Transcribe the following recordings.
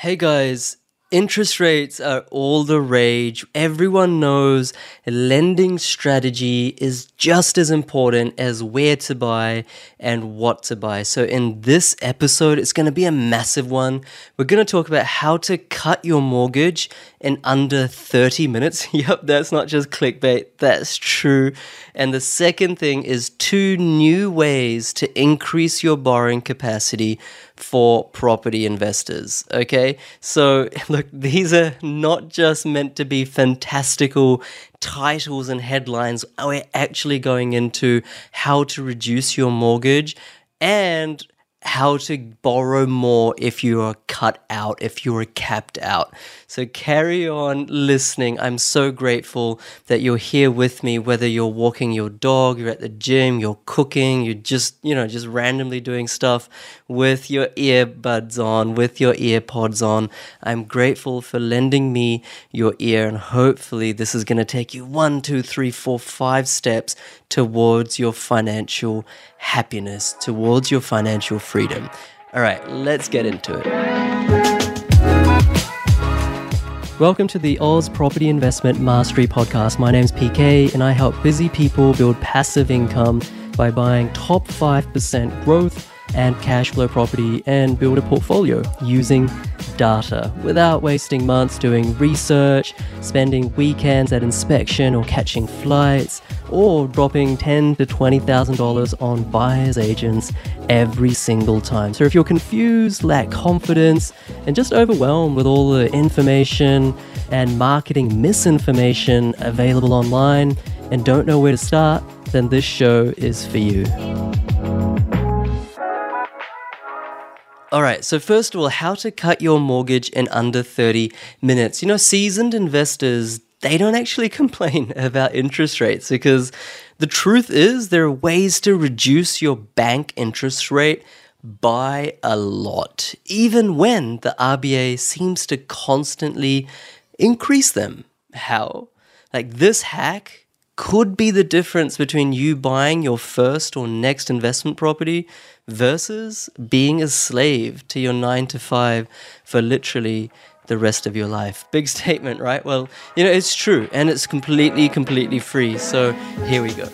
Hey guys, interest rates are all the rage. Everyone knows lending strategy is just as important as where to buy and what to buy. So, in this episode, it's going to be a massive one. We're going to talk about how to cut your mortgage in under 30 minutes. yep, that's not just clickbait, that's true. And the second thing is two new ways to increase your borrowing capacity for property investors. Okay, so look, these are not just meant to be fantastical titles and headlines. We're actually going into how to reduce your mortgage and how to borrow more if you are cut out, if you are capped out. So carry on listening. I'm so grateful that you're here with me, whether you're walking your dog, you're at the gym, you're cooking, you're just, you know, just randomly doing stuff with your earbuds on, with your earpods on. I'm grateful for lending me your ear, and hopefully, this is going to take you one, two, three, four, five steps towards your financial happiness, towards your financial freedom. All right, let's get into it. Welcome to the Oz Property Investment Mastery Podcast. My name's PK, and I help busy people build passive income by buying top 5% growth and cash flow property and build a portfolio using data without wasting months doing research, spending weekends at inspection or catching flights, or dropping ten to twenty thousand dollars on buyers agents every single time. So if you're confused, lack confidence, and just overwhelmed with all the information and marketing misinformation available online and don't know where to start, then this show is for you. All right, so first of all, how to cut your mortgage in under 30 minutes. You know, seasoned investors, they don't actually complain about interest rates because the truth is there are ways to reduce your bank interest rate by a lot, even when the RBA seems to constantly increase them. How? Like this hack could be the difference between you buying your first or next investment property versus being a slave to your nine to five for literally the rest of your life. Big statement, right? Well, you know, it's true and it's completely, completely free. So here we go.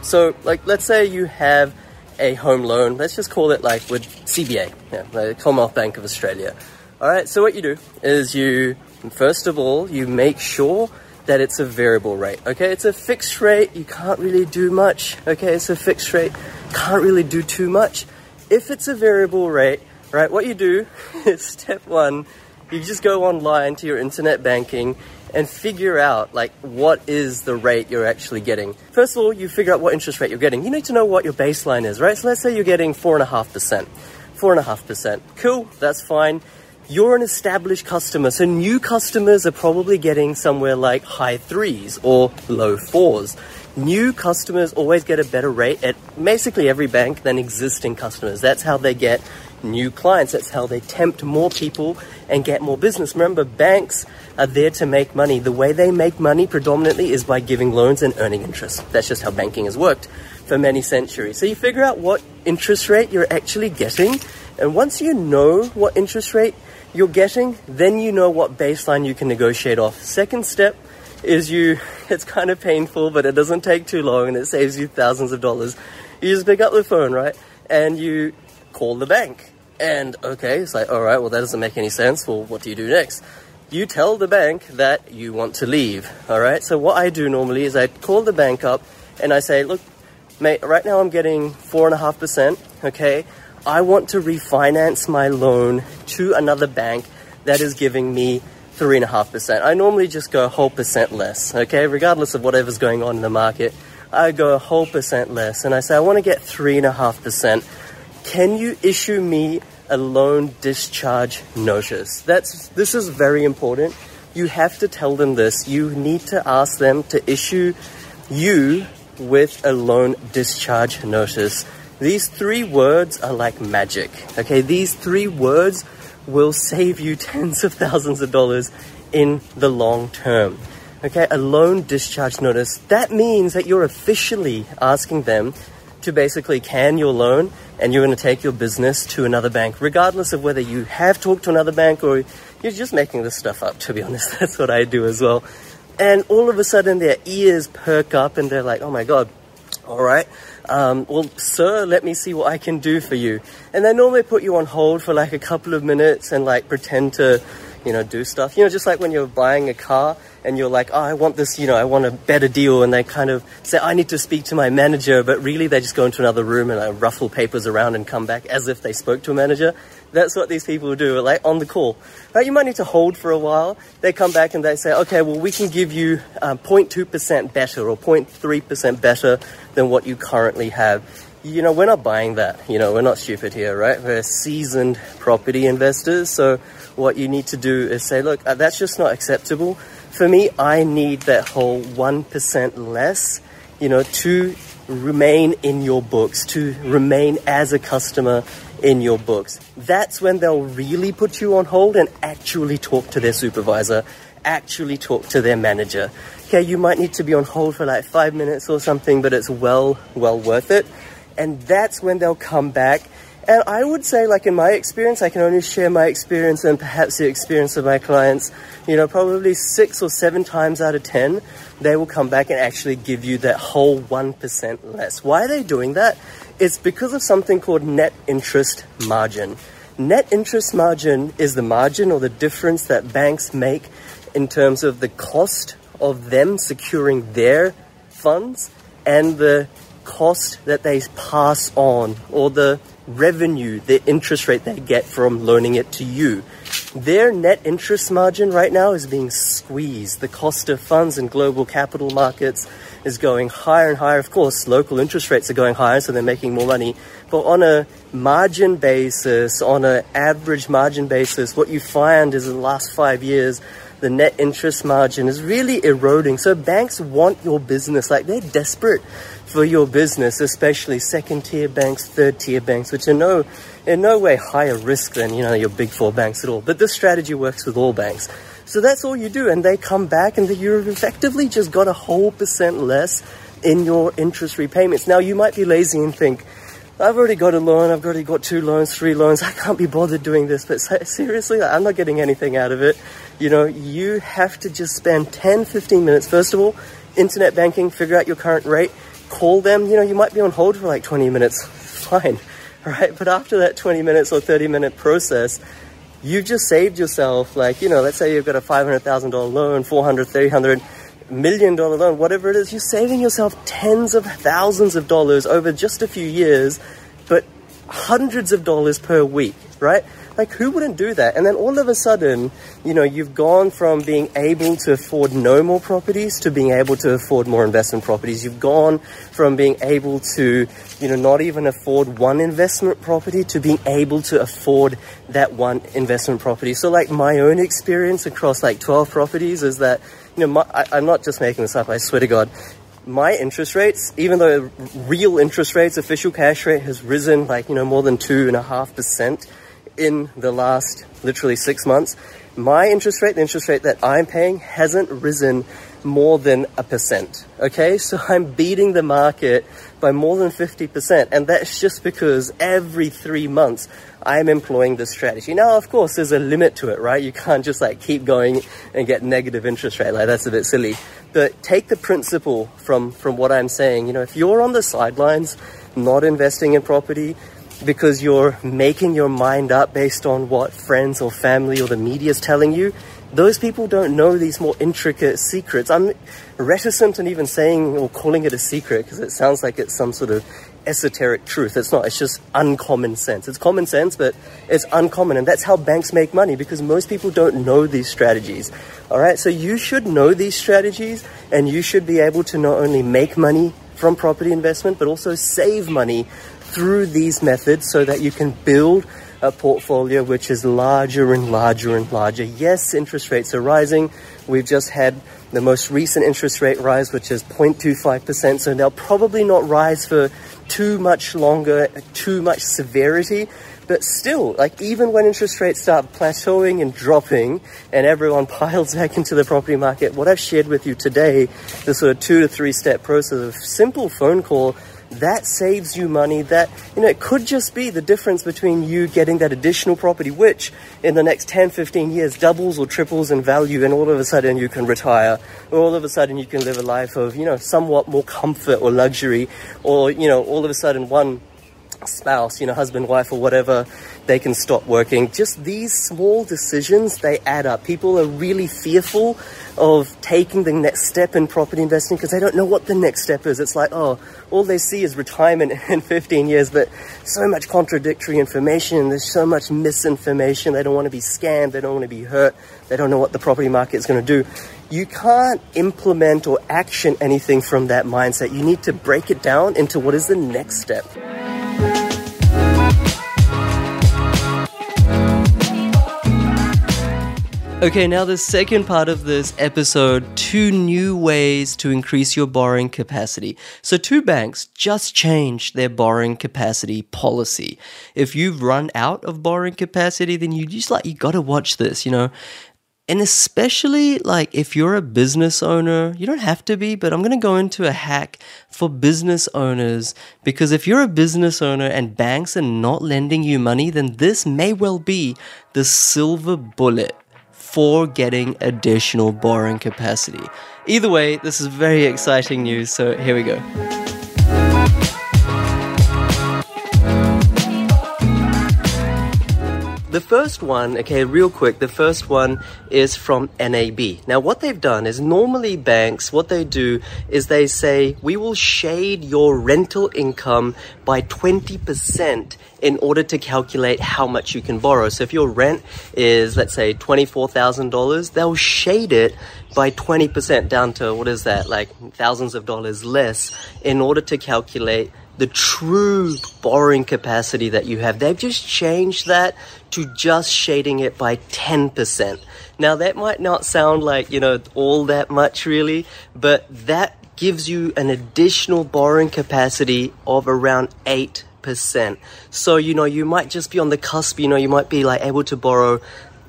So, like, let's say you have a home loan. Let's just call it like with CBA, yeah, the Commonwealth Bank of Australia. All right, so what you do is you, first of all, you make sure that it's a variable rate. Okay, it's a fixed rate, you can't really do much. Okay, it's a fixed rate, can't really do too much. If it's a variable rate, right, what you do is step one, you just go online to your internet banking and figure out like what is the rate you're actually getting. First of all, you figure out what interest rate you're getting. You need to know what your baseline is, right? So let's say you're getting four and a half percent. Four and a half percent. Cool, that's fine you're an established customer, so new customers are probably getting somewhere like high threes or low fours. New customers always get a better rate at basically every bank than existing customers. That's how they get new clients. That's how they tempt more people and get more business. Remember, banks are there to make money. The way they make money predominantly is by giving loans and earning interest. That's just how banking has worked for many centuries. So you figure out what interest rate you're actually getting, and once you know what interest rate you're getting, then you know what baseline you can negotiate off. Second step is you, it's kind of painful, but it doesn't take too long and it saves you thousands of dollars. You just pick up the phone, right? And you call the bank. And okay, it's like, all right, well, that doesn't make any sense. Well, what do you do next? You tell the bank that you want to leave, all right? So, what I do normally is I call the bank up and I say, look, mate, right now I'm getting 4.5%, okay? I want to refinance my loan to another bank that is giving me 3.5%. I normally just go a whole percent less, okay? Regardless of whatever's going on in the market, I go a whole percent less and I say, I want to get 3.5%. Can you issue me a loan discharge notice? That's, this is very important. You have to tell them this. You need to ask them to issue you with a loan discharge notice. These three words are like magic. Okay, these three words will save you tens of thousands of dollars in the long term. Okay, a loan discharge notice. That means that you're officially asking them to basically can your loan and you're going to take your business to another bank, regardless of whether you have talked to another bank or you're just making this stuff up, to be honest. That's what I do as well. And all of a sudden, their ears perk up and they're like, oh my God, all right. Um, well, sir, let me see what I can do for you. And they normally put you on hold for like a couple of minutes and like pretend to, you know, do stuff. You know, just like when you're buying a car and you're like, oh, I want this, you know, I want a better deal. And they kind of say, I need to speak to my manager. But really, they just go into another room and like, ruffle papers around and come back as if they spoke to a manager. That's what these people do, like on the call. Right, you might need to hold for a while. They come back and they say, okay, well, we can give you um, 0.2% better or 0.3% better than what you currently have. You know, we're not buying that. You know, we're not stupid here, right? We're seasoned property investors. So what you need to do is say, look, uh, that's just not acceptable. For me, I need that whole 1% less, you know, to remain in your books, to remain as a customer in your books. That's when they'll really put you on hold and actually talk to their supervisor, actually talk to their manager. Okay, you might need to be on hold for like five minutes or something, but it's well, well worth it. And that's when they'll come back. And I would say, like in my experience, I can only share my experience and perhaps the experience of my clients. You know, probably six or seven times out of ten, they will come back and actually give you that whole 1% less. Why are they doing that? It's because of something called net interest margin. Net interest margin is the margin or the difference that banks make in terms of the cost of them securing their funds and the cost that they pass on or the revenue, the interest rate they get from loaning it to you. Their net interest margin right now is being squeezed. The cost of funds in global capital markets is going higher and higher. Of course, local interest rates are going higher, so they're making more money. But on a margin basis, on an average margin basis, what you find is in the last five years, the net interest margin is really eroding. So banks want your business, like they're desperate for your business, especially second tier banks, third tier banks, which are no, in no way higher risk than, you know, your big four banks at all. But this strategy works with all banks. So that's all you do. And they come back and you've effectively just got a whole percent less in your interest repayments. Now you might be lazy and think, I've already got a loan, I've already got two loans, three loans, I can't be bothered doing this. But seriously, I'm not getting anything out of it. You know, you have to just spend 10, 15 minutes. First of all, internet banking, figure out your current rate, call them. You know, you might be on hold for like 20 minutes. Fine. Right. But after that 20 minutes or 30 minute process, you've just saved yourself, like, you know, let's say you've got a $500,000 loan, 400, 300 million dollar loan, whatever it is, you're saving yourself tens of thousands of dollars over just a few years, but hundreds of dollars per week, right? Like, who wouldn't do that? And then all of a sudden, you know, you've gone from being able to afford no more properties to being able to afford more investment properties. You've gone from being able to, you know, not even afford one investment property to being able to afford that one investment property. So, like, my own experience across like 12 properties is that, you know, my, I, I'm not just making this up, I swear to God my interest rates, even though real interest rates, official cash rate has risen like, you know, more than two and a half percent in the last literally six months, my interest rate, the interest rate that I'm paying, hasn't risen more than a percent. Okay, so I'm beating the market by more than 50%, and that's just because every three months I'm employing this strategy. Now, of course, there's a limit to it, right? You can't just like keep going and get negative interest rate, like that's a bit silly. But take the principle from, from what I'm saying. You know, if you're on the sidelines, not investing in property, because you're making your mind up based on what friends or family or the media is telling you. Those people don't know these more intricate secrets. I'm reticent in even saying or calling it a secret because it sounds like it's some sort of esoteric truth. It's not, it's just uncommon sense. It's common sense, but it's uncommon. And that's how banks make money because most people don't know these strategies. All right, so you should know these strategies and you should be able to not only make money from property investment, but also save money through these methods so that you can build a portfolio which is larger and larger and larger. Yes, interest rates are rising. We've just had the most recent interest rate rise, which is 0.25%. So they'll probably not rise for too much longer, too much severity. But still, like even when interest rates start plateauing and dropping and everyone piles back into the property market, what I've shared with you today, the sort of two to three step process of simple phone call that saves you money. That, you know, it could just be the difference between you getting that additional property, which in the next 10, 15 years doubles or triples in value, and all of a sudden you can retire, or all of a sudden you can live a life of, you know, somewhat more comfort or luxury, or, you know, all of a sudden one spouse, you know, husband, wife, or whatever, they can stop working. Just these small decisions, they add up. People are really fearful of taking the next step in property investing because they don't know what the next step is. It's like, oh, all they see is retirement in 15 years, but so much contradictory information. There's so much misinformation. They don't want to be scammed. They don't want to be hurt. They don't know what the property market is going to do. You can't implement or action anything from that mindset. You need to break it down into what is the next step. Okay, now the second part of this episode two new ways to increase your borrowing capacity. So, two banks just changed their borrowing capacity policy. If you've run out of borrowing capacity, then you just like, you gotta watch this, you know. And especially like if you're a business owner, you don't have to be, but I'm going to go into a hack for business owners because if you're a business owner and banks are not lending you money, then this may well be the silver bullet for getting additional borrowing capacity. Either way, this is very exciting news, so here we go. The first one, okay, real quick, the first one is from NAB. Now, what they've done is normally banks, what they do is they say, we will shade your rental income by 20% in order to calculate how much you can borrow. So if your rent is, let's say, $24,000, they'll shade it by 20% down to what is that, like thousands of dollars less in order to calculate the true borrowing capacity that you have. They've just changed that to just shading it by 10%. Now, that might not sound like, you know, all that much really, but that gives you an additional borrowing capacity of around 8%. So, you know, you might just be on the cusp, you know, you might be like able to borrow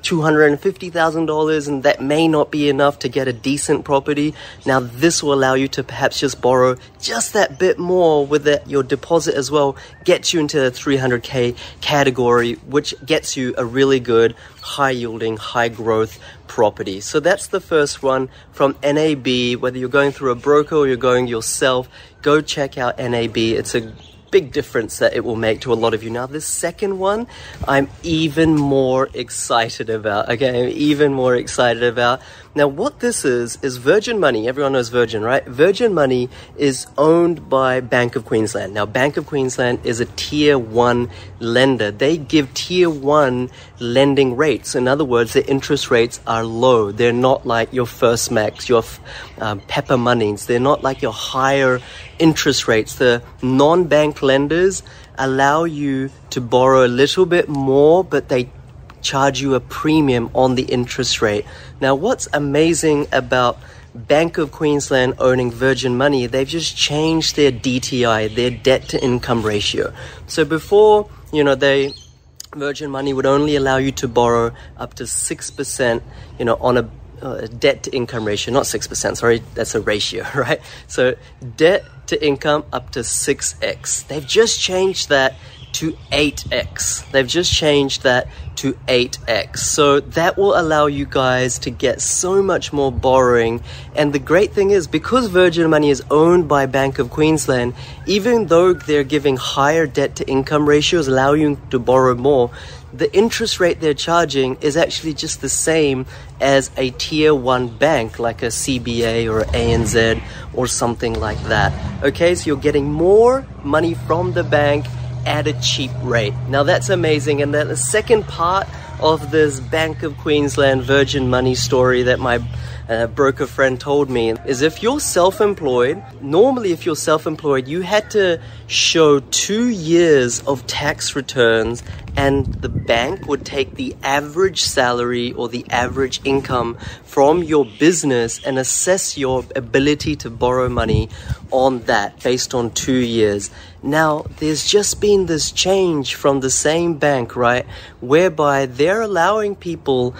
$250,000 and that may not be enough to get a decent property. Now this will allow you to perhaps just borrow just that bit more with your deposit as well, gets you into the 300k category, which gets you a really good high yielding, high growth property. So that's the first one from NAB. Whether you're going through a broker or you're going yourself, go check out NAB. It's a big difference that it will make to a lot of you. Now, this second one, I'm even more excited about. Okay, I'm even more excited about. Now, what this is, is Virgin Money. Everyone knows Virgin, right? Virgin Money is owned by Bank of Queensland. Now, Bank of Queensland is a tier one lender. They give tier one lending rates. In other words, the interest rates are low. They're not like your Firstmacs, your um, Pepper Moneys. They're not like your higher interest rates. The non bank lenders allow you to borrow a little bit more, but they charge you a premium on the interest rate. Now, what's amazing about Bank of Queensland owning Virgin Money, they've just changed their DTI, their debt to income ratio. So before, you know, they Virgin Money would only allow you to borrow up to 6%, you know, on a uh, debt to income ratio, not 6%, sorry, that's a ratio, right? So debt to income up to 6x. They've just changed that to 8x. They've just changed that to 8x. So that will allow you guys to get so much more borrowing. And the great thing is, because Virgin Money is owned by Bank of Queensland, even though they're giving higher debt to income ratios, allowing you to borrow more, the interest rate they're charging is actually just the same as a tier one bank like a CBA or ANZ or something like that. Okay, so you're getting more money from the bank at a cheap rate. Now that's amazing. And then the second part of this Bank of Queensland Virgin Money story that my uh, broker friend told me is if you're self employed, normally, if you're self employed, you had to show two years of tax returns, and the bank would take the average salary or the average income from your business and assess your ability to borrow money on that based on two years. Now, there's just been this change from the same bank, right? Whereby they're allowing people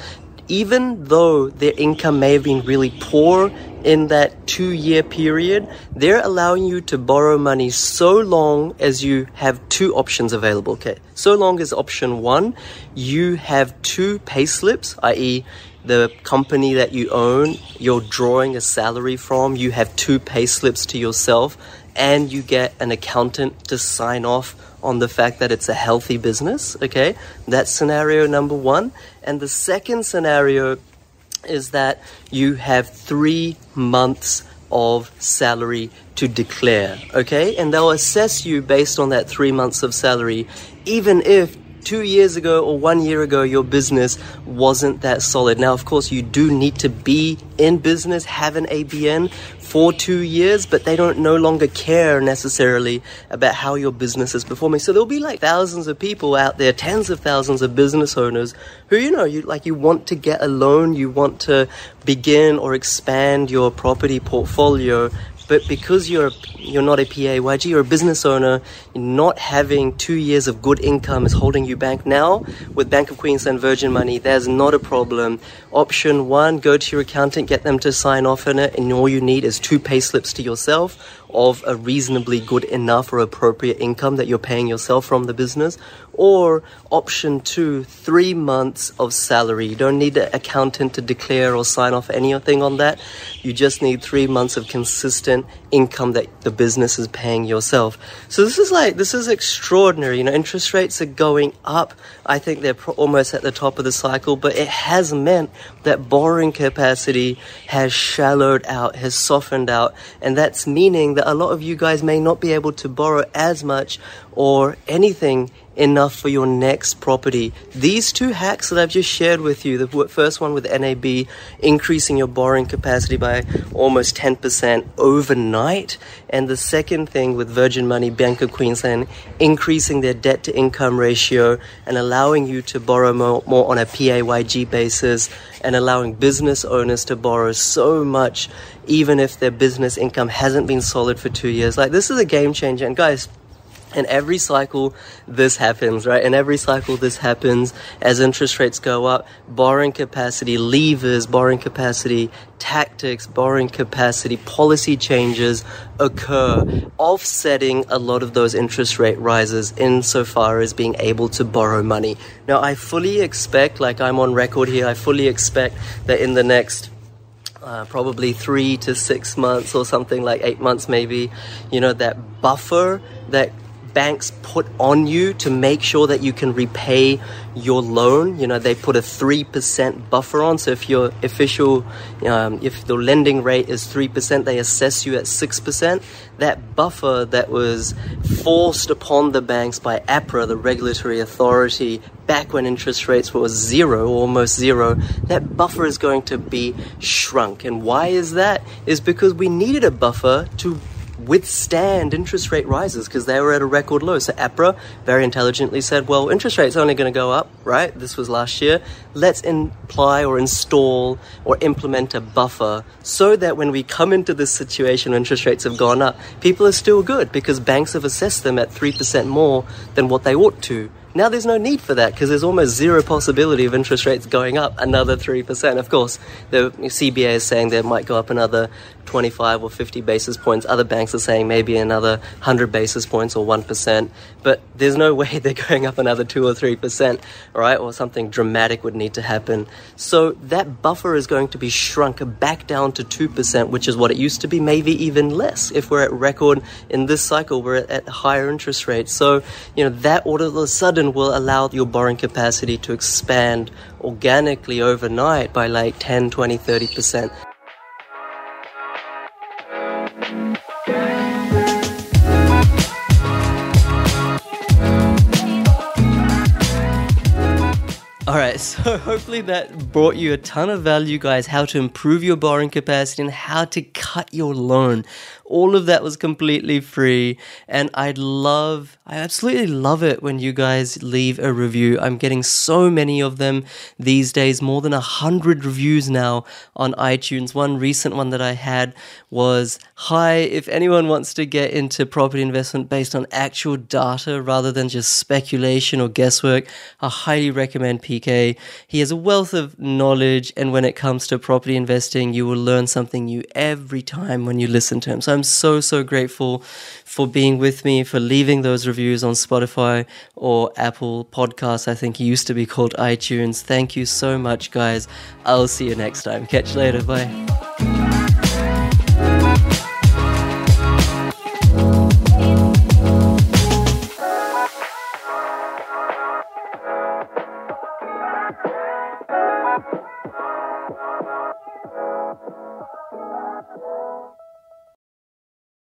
even though their income may have been really poor, in that two year period, they're allowing you to borrow money so long as you have two options available. Okay. So long as option one, you have two pay slips, i.e., the company that you own, you're drawing a salary from, you have two pay slips to yourself, and you get an accountant to sign off on the fact that it's a healthy business. Okay. That's scenario number one. And the second scenario is that you have three months of salary to declare, okay? And they'll assess you based on that three months of salary, even if two years ago or one year ago your business wasn't that solid. Now, of course, you do need to be in business, have an ABN for two years, but they don't no longer care necessarily about how your business is performing. So there'll be like thousands of people out there, tens of thousands of business owners who, you know, you like you want to get a loan, you want to begin or expand your property portfolio, but because you're you're not a PAYG, you're a business owner, not having two years of good income is holding you back. Now, with Bank of Queensland Virgin Money, there's not a problem. Option one, go to your accountant, get them to sign off on it, and all you need is two pay slips to yourself of a reasonably good enough or appropriate income that you're paying yourself from the business. Or option two, three months of salary. You don't need an accountant to declare or sign off anything on that. You just need three months of consistent income that the business is paying yourself. So this is like, this is extraordinary. You know, interest rates are going up. I think they're pro- almost at the top of the cycle, but it has meant that borrowing capacity has shallowed out, has softened out. And that's meaning that a lot of you guys may not be able to borrow as much or anything enough for your next property. These two hacks that I've just shared with you the first one with NAB, increasing your borrowing capacity by almost 10% overnight, and the second thing with Virgin Money, Bank of Queensland, increasing their debt to income ratio and allowing you to borrow more, more on a PAYG basis and allowing business owners to borrow so much even if their business income hasn't been solid for two years. Like, this is a game changer. And guys, in every cycle, this happens, right? In every cycle, this happens as interest rates go up. Borrowing capacity, levers, borrowing capacity, tactics, borrowing capacity, policy changes occur, offsetting a lot of those interest rate rises insofar as being able to borrow money. Now, I fully expect, like I'm on record here, I fully expect that in the next uh, probably three to six months or something like eight months maybe you know that buffer that banks put on you to make sure that you can repay your loan. You know, they put a 3% buffer on. So if your official, um, if the lending rate is 3%, they assess you at 6%. That buffer that was forced upon the banks by APRA, the regulatory authority, back when interest rates were zero, almost zero, that buffer is going to be shrunk. And why is that? Is because we needed a buffer to withstand interest rate rises because they were at a record low. So APRA very intelligently said, well, interest rates only going to go up, right? This was last year. Let's imply or install or implement a buffer so that when we come into this situation interest rates have gone up, people are still good because banks have assessed them at 3% more than what they ought to. Now there's no need for that because there's almost zero possibility of interest rates going up another 3%. Of course, the CBA is saying they might go up another 25 or 50 basis points. Other banks are saying maybe another 100 basis points or 1%. But there's no way they're going up another 2 or 3%, right? Or something dramatic would need to happen. So that buffer is going to be shrunk back down to 2%, which is what it used to be, maybe even less. If we're at record in this cycle, we're at higher interest rates. So, you know, that all of a sudden will allow your borrowing capacity to expand organically overnight by like 10, 20, 30%. All right, so hopefully that brought you a ton of value, guys. How to improve your borrowing capacity and how to cut your loan All of that was completely free. And I'd love, I absolutely love it when you guys leave a review. I'm getting so many of them these days, more than a hundred reviews now on iTunes. One recent one that I had was Hi, if anyone wants to get into property investment based on actual data rather than just speculation or guesswork, I highly recommend PK. He has a wealth of knowledge, and when it comes to property investing, you will learn something new every time when you listen to him. So I'm so, so grateful for being with me, for leaving those reviews on Spotify or Apple Podcasts. I think used to be called iTunes. Thank you so much, guys. I'll see you next time. Catch you later. Bye.